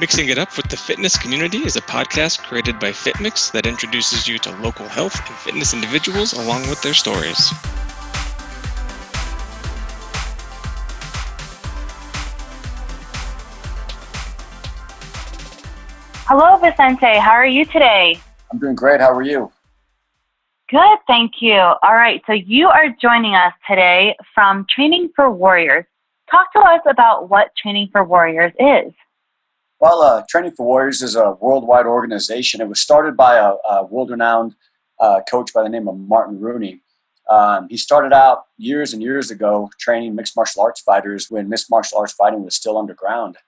Mixing It Up with the Fitness Community is a podcast created by FitMix that introduces you to local health and fitness individuals along with their stories. Hello, Vicente. How are you today? I'm doing great. How are you? Good, thank you. All right, so you are joining us today from Training for Warriors. Talk to us about what Training for Warriors is. Well, uh, Training for Warriors is a worldwide organization. It was started by a, a world renowned uh, coach by the name of Martin Rooney. Um, he started out years and years ago training mixed martial arts fighters when mixed martial arts fighting was still underground.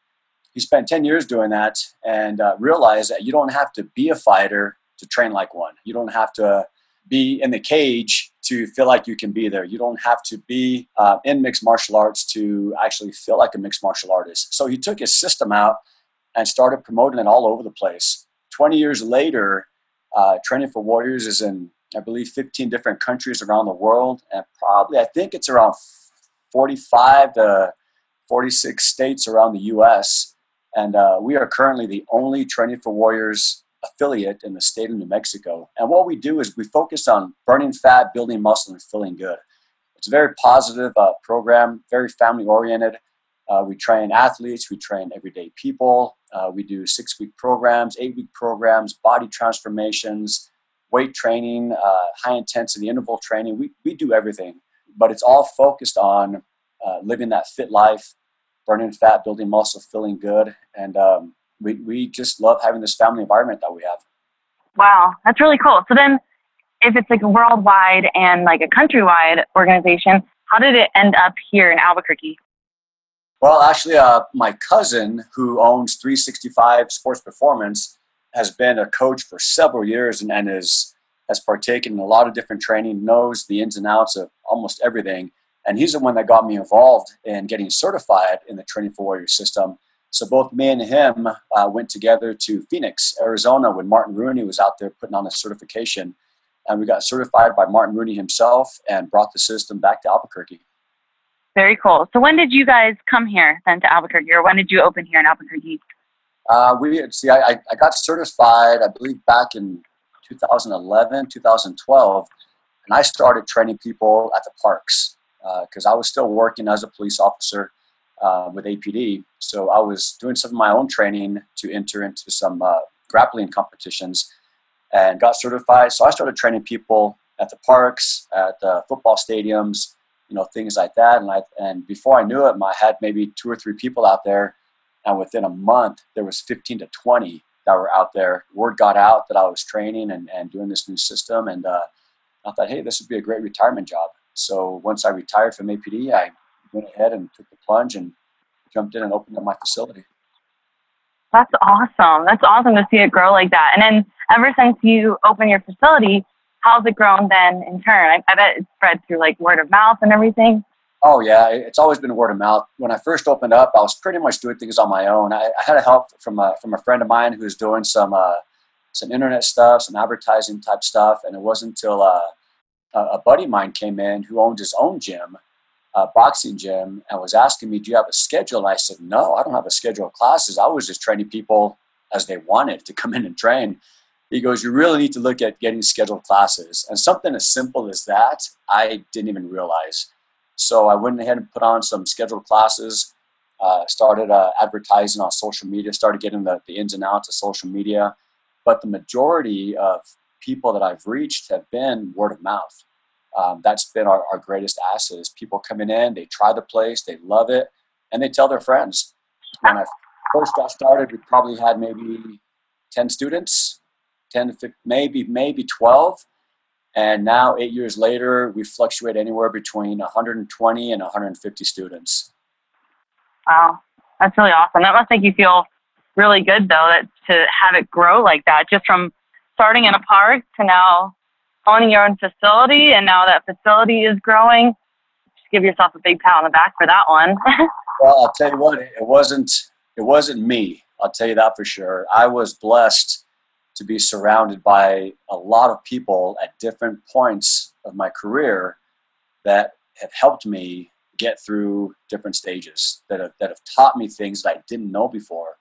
He spent 10 years doing that and uh, realized that you don't have to be a fighter to train like one. You don't have to be in the cage to feel like you can be there. You don't have to be uh, in mixed martial arts to actually feel like a mixed martial artist. So he took his system out and started promoting it all over the place. 20 years later, uh, Training for Warriors is in, I believe, 15 different countries around the world, and probably, I think it's around 45 to 46 states around the US. And uh, we are currently the only Training for Warriors affiliate in the state of New Mexico. And what we do is we focus on burning fat, building muscle, and feeling good. It's a very positive uh, program, very family oriented. Uh, we train athletes, we train everyday people. Uh, we do six week programs, eight week programs, body transformations, weight training, uh, high intensity interval training. We, we do everything, but it's all focused on uh, living that fit life, burning fat, building muscle, feeling good. And um, we, we just love having this family environment that we have. Wow, that's really cool. So then, if it's like a worldwide and like a countrywide organization, how did it end up here in Albuquerque? Well, actually, uh, my cousin who owns 365 Sports Performance has been a coach for several years and, and is, has partaken in a lot of different training, knows the ins and outs of almost everything. And he's the one that got me involved in getting certified in the Training for Warrior system. So both me and him uh, went together to Phoenix, Arizona, when Martin Rooney was out there putting on a certification. And we got certified by Martin Rooney himself and brought the system back to Albuquerque. Very cool. So when did you guys come here then to Albuquerque, or when did you open here in Albuquerque? Uh, we see. I, I got certified, I believe, back in 2011, 2012, and I started training people at the parks because uh, I was still working as a police officer uh, with APD. So I was doing some of my own training to enter into some uh, grappling competitions and got certified. So I started training people at the parks, at the football stadiums, you know things like that. And i and before i knew it i had maybe two or three people out there and within a month there was 15 to 20 that were out there. Word got out that i was training and, and doing this new system and uh, i thought hey this would be a great retirement job. So once i retired from apd i went ahead and took the plunge and jumped in and opened up my facility. That's awesome. That's awesome to see it grow like that. And then ever since you opened your facility how's it grown then in turn? I, I bet it spread through like word of mouth and everything. Oh yeah, it's always been word of mouth. When I first opened up, I was pretty much doing things on my own. I, I had a help from a from a friend of mine who was doing some uh, some internet stuff, some advertising type stuff, and it wasn't until uh, a buddy of mine came in who owned his own gym, a boxing gym, and was asking me, "Do you have a schedule?" And I said, "No, I don't have a schedule of classes. I was just training people as they wanted to come in and train." He goes, You really need to look at getting scheduled classes. And something as simple as that, I didn't even realize. So I went ahead and put on some scheduled classes, uh, started uh, advertising on social media, started getting the, the ins and outs of social media. But the majority of people that I've reached have been word of mouth. Um, that's been our, our greatest asset is people coming in, they try the place, they love it, and they tell their friends. When I first got started, we probably had maybe 10 students 10 to 15, maybe maybe 12 and now eight years later we fluctuate anywhere between 120 and 150 students. Wow. That's really awesome. That must make you feel really good though that to have it grow like that just from starting in a park to now owning your own facility and now that facility is growing just give yourself a big pat on the back for that one. Well i'll tell you what it wasn't it wasn't me. I'll tell you that for sure. I was blessed to be surrounded by a lot of people at different points of my career that have helped me get through different stages that have, that have taught me things that I didn't know before.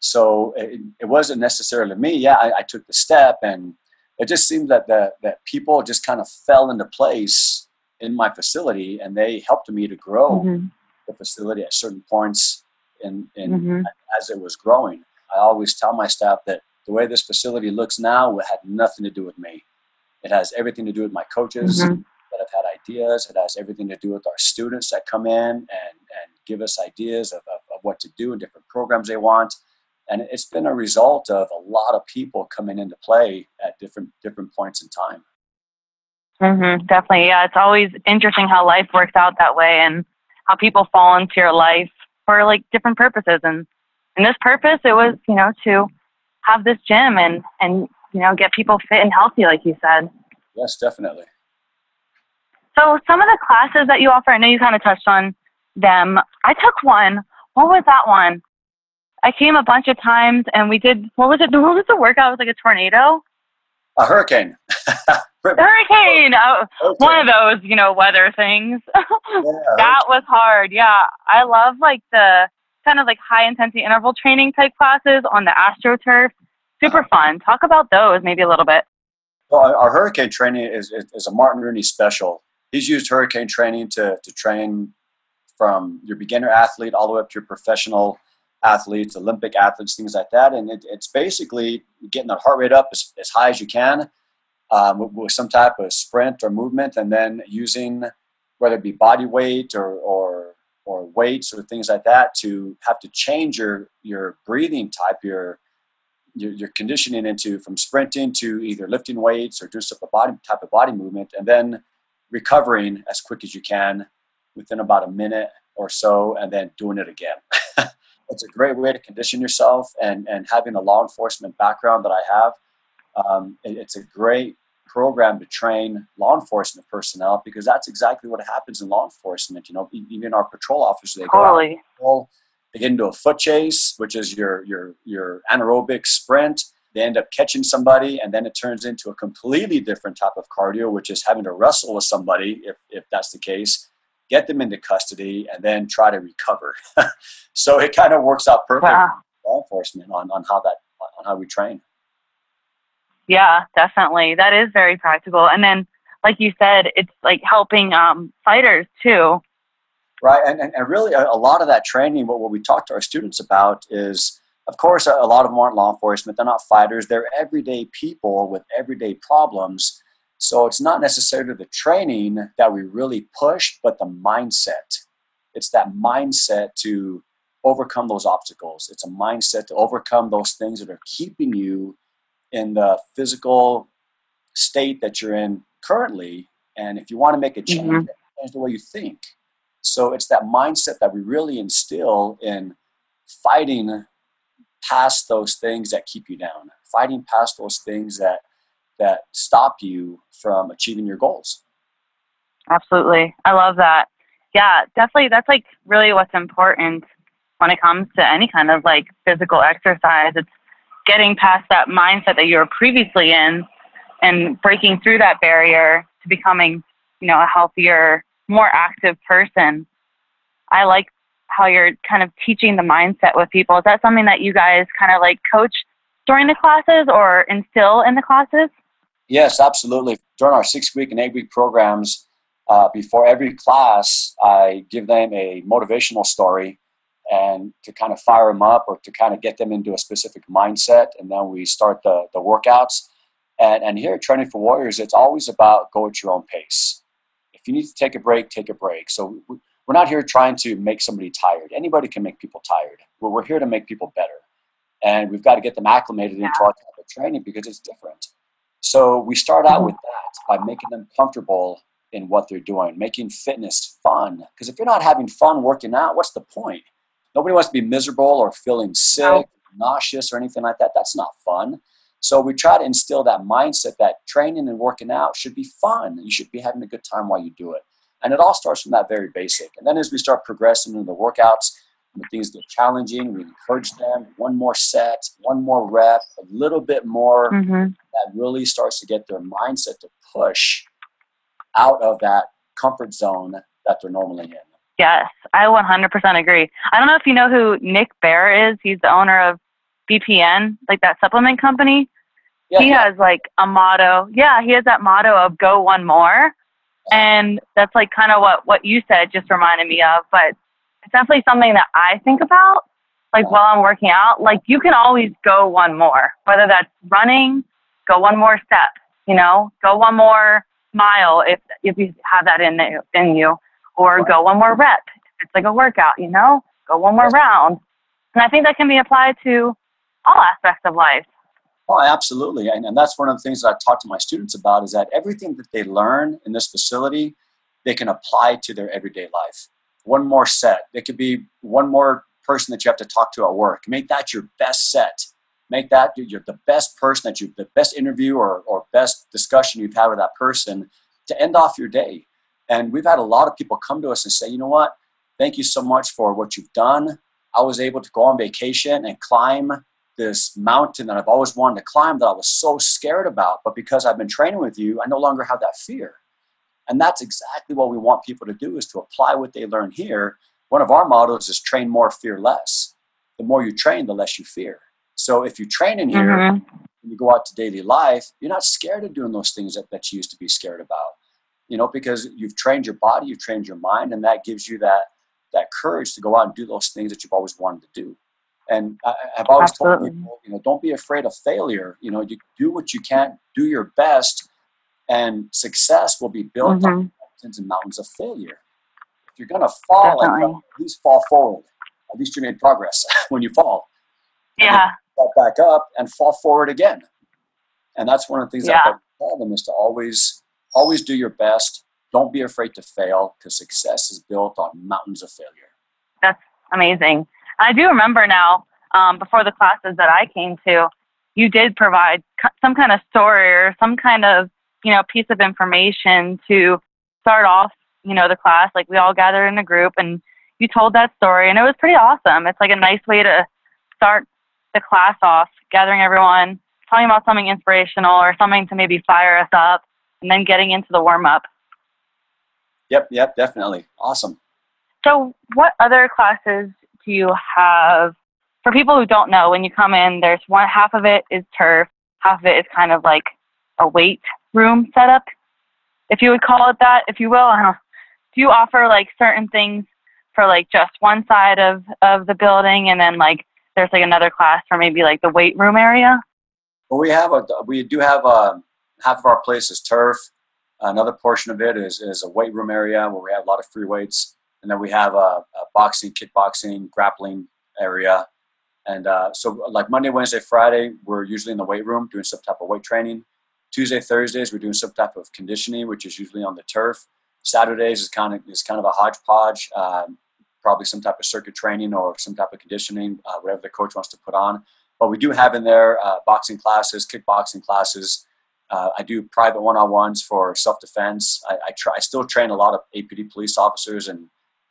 So it, it wasn't necessarily me. Yeah, I, I, took the step, and it just seemed that the, that people just kind of fell into place in my facility, and they helped me to grow mm-hmm. the facility at certain points in, in mm-hmm. as it was growing. I always tell my staff that the way this facility looks now had nothing to do with me. It has everything to do with my coaches mm-hmm. that have had ideas. It has everything to do with our students that come in and, and give us ideas of, of, of what to do and different programs they want. And it's been a result of a lot of people coming into play at different different points in time. Mm-hmm, definitely, yeah. It's always interesting how life works out that way, and how people fall into your life for like different purposes. And in this purpose, it was you know to have this gym and and you know get people fit and healthy, like you said. Yes, definitely. So some of the classes that you offer, I know you kind of touched on them. I took one. What was that one? I came a bunch of times and we did. What was it? What was the workout? It was like a tornado. A hurricane. hurricane. Oh, one of those, you know, weather things. yeah, that was hard. Yeah, I love like the kind of like high intensity interval training type classes on the AstroTurf. Super uh-huh. fun. Talk about those maybe a little bit. Well, our hurricane training is, is a Martin Rooney special. He's used hurricane training to, to train from your beginner athlete all the way up to your professional athletes, Olympic athletes, things like that. And it, it's basically getting that heart rate up as, as high as you can um, with, with, some type of sprint or movement, and then using whether it be body weight or, or, or weights or things like that to have to change your, your breathing type, your, your, your conditioning into from sprinting to either lifting weights or doing some body type of body movement, and then recovering as quick as you can within about a minute or so, and then doing it again. it's a great way to condition yourself and, and having a law enforcement background that I have, um, it, it's a great program to train law enforcement personnel because that's exactly what happens in law enforcement. You know, even our patrol officers, they go totally. out, they get into a foot chase, which is your, your, your anaerobic sprint. They end up catching somebody, and then it turns into a completely different type of cardio, which is having to wrestle with somebody, if, if that's the case get them into custody, and then try to recover. so it kind of works out perfect wow. law enforcement on, on how that on how we train. Yeah, definitely. That is very practical. And then, like you said, it's like helping um, fighters too. Right, and, and, and really a, a, lot of that training, what, what we talk to our students about is, of course, a, a lot of them aren't law enforcement. They're not fighters. They're everyday people with everyday problems so it's not necessarily the training that we really push, but the mindset. It's that mindset to overcome those obstacles. It's a mindset to overcome those things that are keeping you in the physical state that you're in currently. And if you want to make a change, mm-hmm. change the way you think. So it's that mindset that we really instill in fighting past those things that keep you down, fighting past those things that that stop you from achieving your goals. Absolutely. I love that. Yeah, definitely. That's like really what's important when it comes to any kind of like physical exercise. It's getting past that mindset that you were previously in and breaking through that barrier to becoming, you know, a healthier, more active person. I like how you're kind of teaching the mindset with people. Is that something that you guys kind of like coach during the classes or instill in the classes? Yes, absolutely. During our six week and eight week programs, uh, before every class, I give them a motivational story and to kind of fire them up or to kind of get them into a specific mindset. And then we start the, the workouts. And, and here at Training for Warriors, it's always about go at your own pace. If you need to take a break, take a break. So we're not here trying to make somebody tired. Anybody can make people tired. we're here to make people better. And we've got to get them acclimated into our type of training because it's different. So we start out mm-hmm. with that by making them comfortable in what they're doing, making fitness fun. Because if you're not having fun working out, what's the point? Nobody wants to be miserable or feeling sick, nauseous, or anything like that. That's not fun. So we try to instill that mindset that training and working out should be fun. You should be having a good time while you do it. And it all starts from that very basic. And then as we start progressing in the workouts, when things get challenging, we encourage them one more set, one more rep, a little bit more. Mm-hmm. That really starts to get their mindset to push out of that comfort zone that they're normally in. Yes, I 100% agree. I don't know if you know who Nick Bare is. He's the owner of BPN, like that supplement company. Yeah, he yeah. has like a motto. Yeah, he has that motto of "Go one more," and that's like kind of what what you said just reminded me of. But it's definitely something that I think about, like while I'm working out. Like you can always go one more, whether that's running, go one more step, you know, go one more mile if if you have that in in you, or go one more rep if it's like a workout, you know, go one more round. And I think that can be applied to all aspects of life. Oh, absolutely. And, and that's one of the things that I talk to my students about is that everything that they learn in this facility, they can apply to their everyday life. One more set. It could be one more person that you have to talk to at work. Make that your best set. Make that you're the best person that you, the best interview or, or best discussion you've had with that person to end off your day. And we've had a lot of people come to us and say, you know what? Thank you so much for what you've done. I was able to go on vacation and climb this mountain that I've always wanted to climb that I was so scared about. But because I've been training with you, I no longer have that fear. And that's exactly what we want people to do is to apply what they learn here. One of our mottos is train more, fear less. The more you train, the less you fear. So if you train in here Mhm. and you go out to daily life, you're not scared of doing those things that, that you used to be scared about. You know, because you've trained your body, you've trained your mind, and that gives you that that courage to go out and do those things that you've always wanted to do. And I, I've always Absolutely. told people, you know, don't be afraid of failure. You know, you do what you can, do your best, and success will be built Mhm. on mountains and mountains of failure. If you're gonna fall, like, at least fall forward. At least you made progress when you fall. Yeah. fall back up and fall forward again. And that's one of the things Yeah. I tell them is to always, always do your best. Don't be afraid to fail because success is built on mountains of failure. That's amazing. I do remember now, um, before the classes that I came to, you did provide some kind of story or some kind of, you know, piece of information to start off, you know, the class. Like we all gathered in a group and you told that story and it was pretty awesome. It's like a nice way to start the class off, gathering everyone, talking about something inspirational or something to maybe fire us up and then getting into the warm up. Yep, yep, definitely. Awesome. So, what other classes do you have for people who don't know? When you come in, there's one half of it is turf, half of it is kind of like a weight room setup, if you would call it that, if you will. I don't know. Do you offer like certain things for like just one side of of the building, and then like there's like another class for maybe like the weight room area? Well, we have a, we do have a, half of our place is turf. Another portion of it is, is a weight room area where we have a lot of free weights. And then we have a, a boxing, kickboxing, grappling area. And uh, so, like Monday, Wednesday, Friday, we're usually in the weight room doing some type of weight training. Tuesday, Thursdays, we're doing some type of conditioning, which is usually on the turf. Saturdays is kind of is kind of a hodgepodge, um, probably some type of circuit training or some type of conditioning, uh, whatever the coach wants to put on. But we do have in there uh, boxing classes, kickboxing classes. Uh, I do private one-on-ones for self-defense. I, I try. I still train a lot of APD police officers and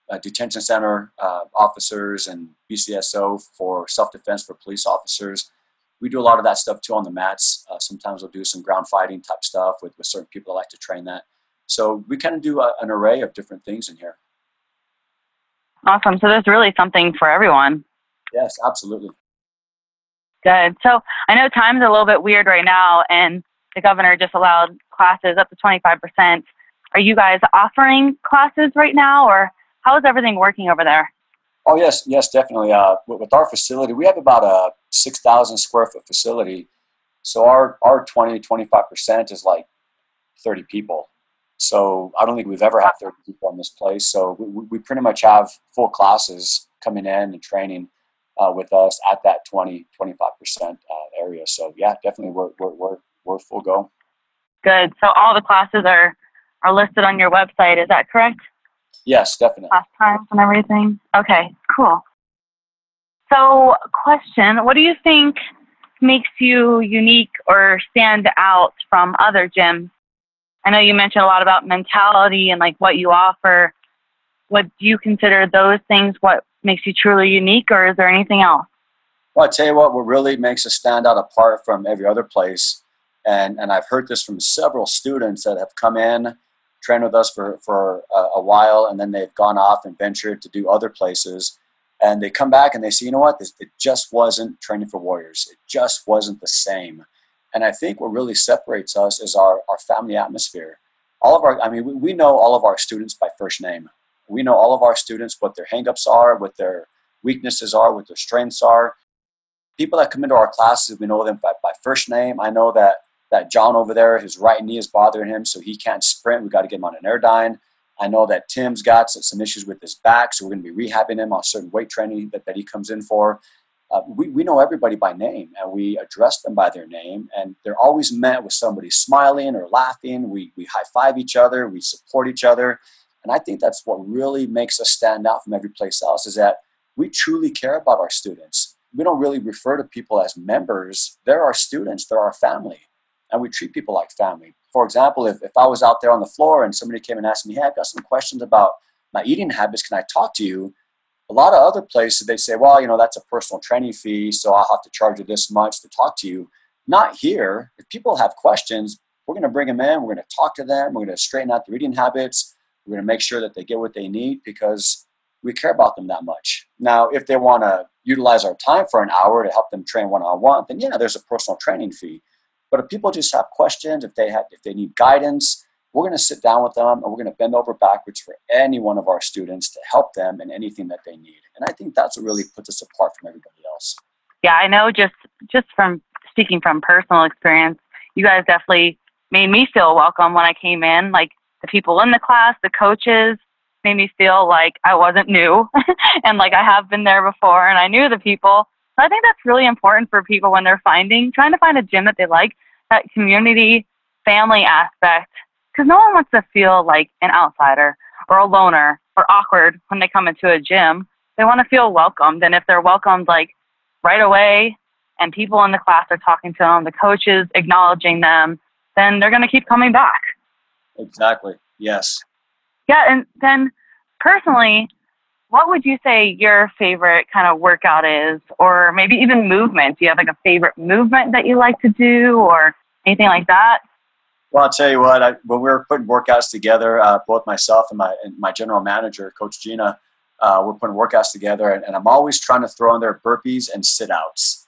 uh, detention center uh, officers and BCSO for self-defense for police officers. We do a lot of that stuff too on the mats. Uh, sometimes we'll do some ground fighting type stuff with, with certain people that like to train that. So we kind of do a, an array of different things in here. Awesome. So there's really something for everyone. Yes, absolutely. Good. So I know time's a little bit weird right now, and the governor just allowed classes up to 25%. Are you guys offering classes right now, or how is everything working over there? Oh yes, yes, definitely. Uh, with, our facility, we have about a six thousand square foot facility. So our our 20, 25 percent is like thirty people. So I don't think we've ever had thirty people in this place. So we, we pretty much have full classes coming in and training uh, with us at that 20, 25 percent uh, area. So yeah, definitely we're we're we're, we're full go. Good. So all the classes are are listed on your website. Is that correct? Yes, definitely. Class times and everything. Okay. Cool. So, question: What do you think makes you unique or stand out from other gyms? I know you mentioned a lot about mentality and like what you offer. What do you consider those things? What makes you truly unique, or is there anything else? Well, I tell you what, what really makes us stand out apart from every other place, and, and I've heard this from several students that have come in, trained with us for, for a, a while, and then they've gone off and ventured to do other places. and they come back and they say, you know what, this, it just wasn't training for warriors. It just wasn't the same. And I think what really separates us is our, our family atmosphere. All of our, I mean, we, we know all of our students by first name. We know all of our students, what their hangups are, what their weaknesses are, what their strengths are. People that come into our classes, we know them by, by first name. I know that that John over there, his right knee is bothering him, so he can't sprint. We got to get him on an Airdyne. I know that Tim's got some issues with his back, so we're going to be rehabbing him on certain weight training that, that he comes in for. Uh, we, we know everybody by name and we address them by their name, and they're always met with somebody smiling or laughing. We, we high five each other, we support each other. And I think that's what really makes us stand out from every place else is that we truly care about our students. We don't really refer to people as members, they're our students, they're our family and we treat people like family. For example, if, if I was out there on the floor and somebody came and asked me, hey, I've got some questions about my eating habits, can I talk to you? A lot of other places, they say, well, you know, that's a personal training fee, so I'll have to charge you this much to talk to you. Not here. If people have questions, we're going to bring them in, we're going to talk to them, we're going to straighten out their eating habits, we're going to make sure that they get what they need because we care about them that much. Now, if they want to utilize our time for an hour to help them train one on one, then yeah, there's a personal training fee. But if people just have questions, if they have, if they need guidance, we're going to sit down with them and we're going to bend over backwards for any one of our students to help them in anything that they need. And I think that's what really puts us apart from everybody else. Yeah, I know. Just just from speaking from personal experience, you guys definitely made me feel welcome when I came in. Like the people in the class, the coaches made me feel like I wasn't new and like I have been there before and I knew the people. So I think that's really important for people when they're finding, trying to find a gym that they like, that community, family aspect. Because no one wants to feel like an outsider or a loner or awkward when they come into a gym. They want to feel welcomed. And if they're welcomed like right away and people in the class are talking to them, the coaches acknowledging them, then they're going to keep coming back. Exactly. Yes. Yeah. And then personally, what would you say your favorite kind of workout is, or maybe even movement? Do you have like a favorite movement that you like to do, or anything like that? Well, I'll tell you what. I, when we were putting workouts together, uh, both myself and my and my general manager, Coach Gina, uh, we're putting workouts together, and, and I'm always trying to throw in there burpees and sit outs.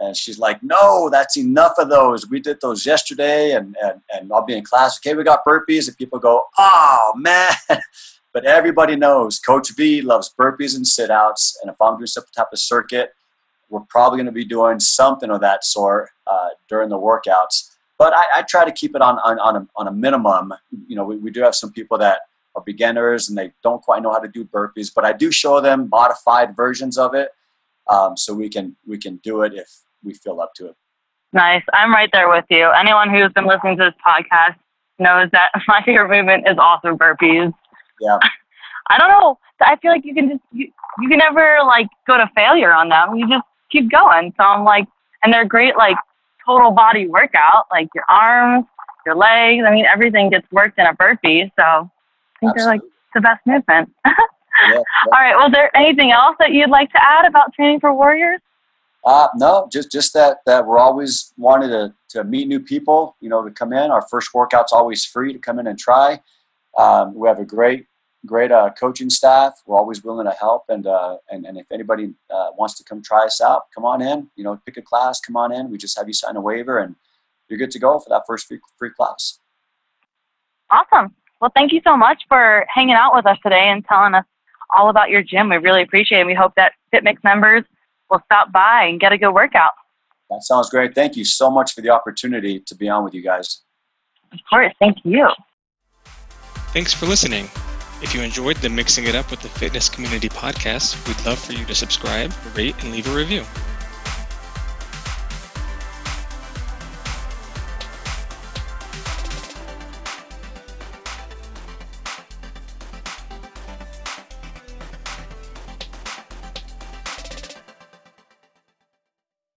And she's like, "No, that's enough of those. We did those yesterday, and and, and I'll be in class. Okay, we got burpees." And people go, "Oh man." But everybody knows Coach V loves burpees and sit outs. And if I'm doing some type of circuit, we're probably going to be doing something of that sort uh, during the workouts. But I, I, try to keep it on, on, on, a, on a minimum. You know, we, we do have some people that are beginners and they don't quite know how to do burpees, but I do show them modified versions of it um, so we can we can do it if we feel up to it. Nice. I'm right there with you. Anyone who's been listening to this podcast knows that my favorite movement is also burpees. Yeah. I don't know. I feel like you can just you, you can never like go to failure on them. You just keep going. So I'm like, and they're great like total body workout, like your arms, your legs. I mean, everything gets worked in a burpee. So I think Absolutely. they're like the best movement. yeah. All right. Was there anything else that you'd like to add about training for warriors? Uh, no, just just that that we're always wanting to to meet new people. You know, to come in. Our first workout's always free to come in and try. Um, we have a great great uh, coaching staff. We're always willing to help, and uh, and and if anybody uh, wants to come try us out, come on in. You know, pick a class, come on in. We just have you sign a waiver, and you're good to go for that first free, free class. Awesome. Well, thank you so much for hanging out with us today and telling us all about your gym. We really appreciate it. We hope that FitMix members will stop by and get a good workout. That sounds great. Thank you so much for the opportunity to be on with you guys. Of course. Thank you. Thanks for listening. If you enjoyed the Mixing It Up with the Fitness Community podcast, we'd love for you to subscribe, rate, and leave a review.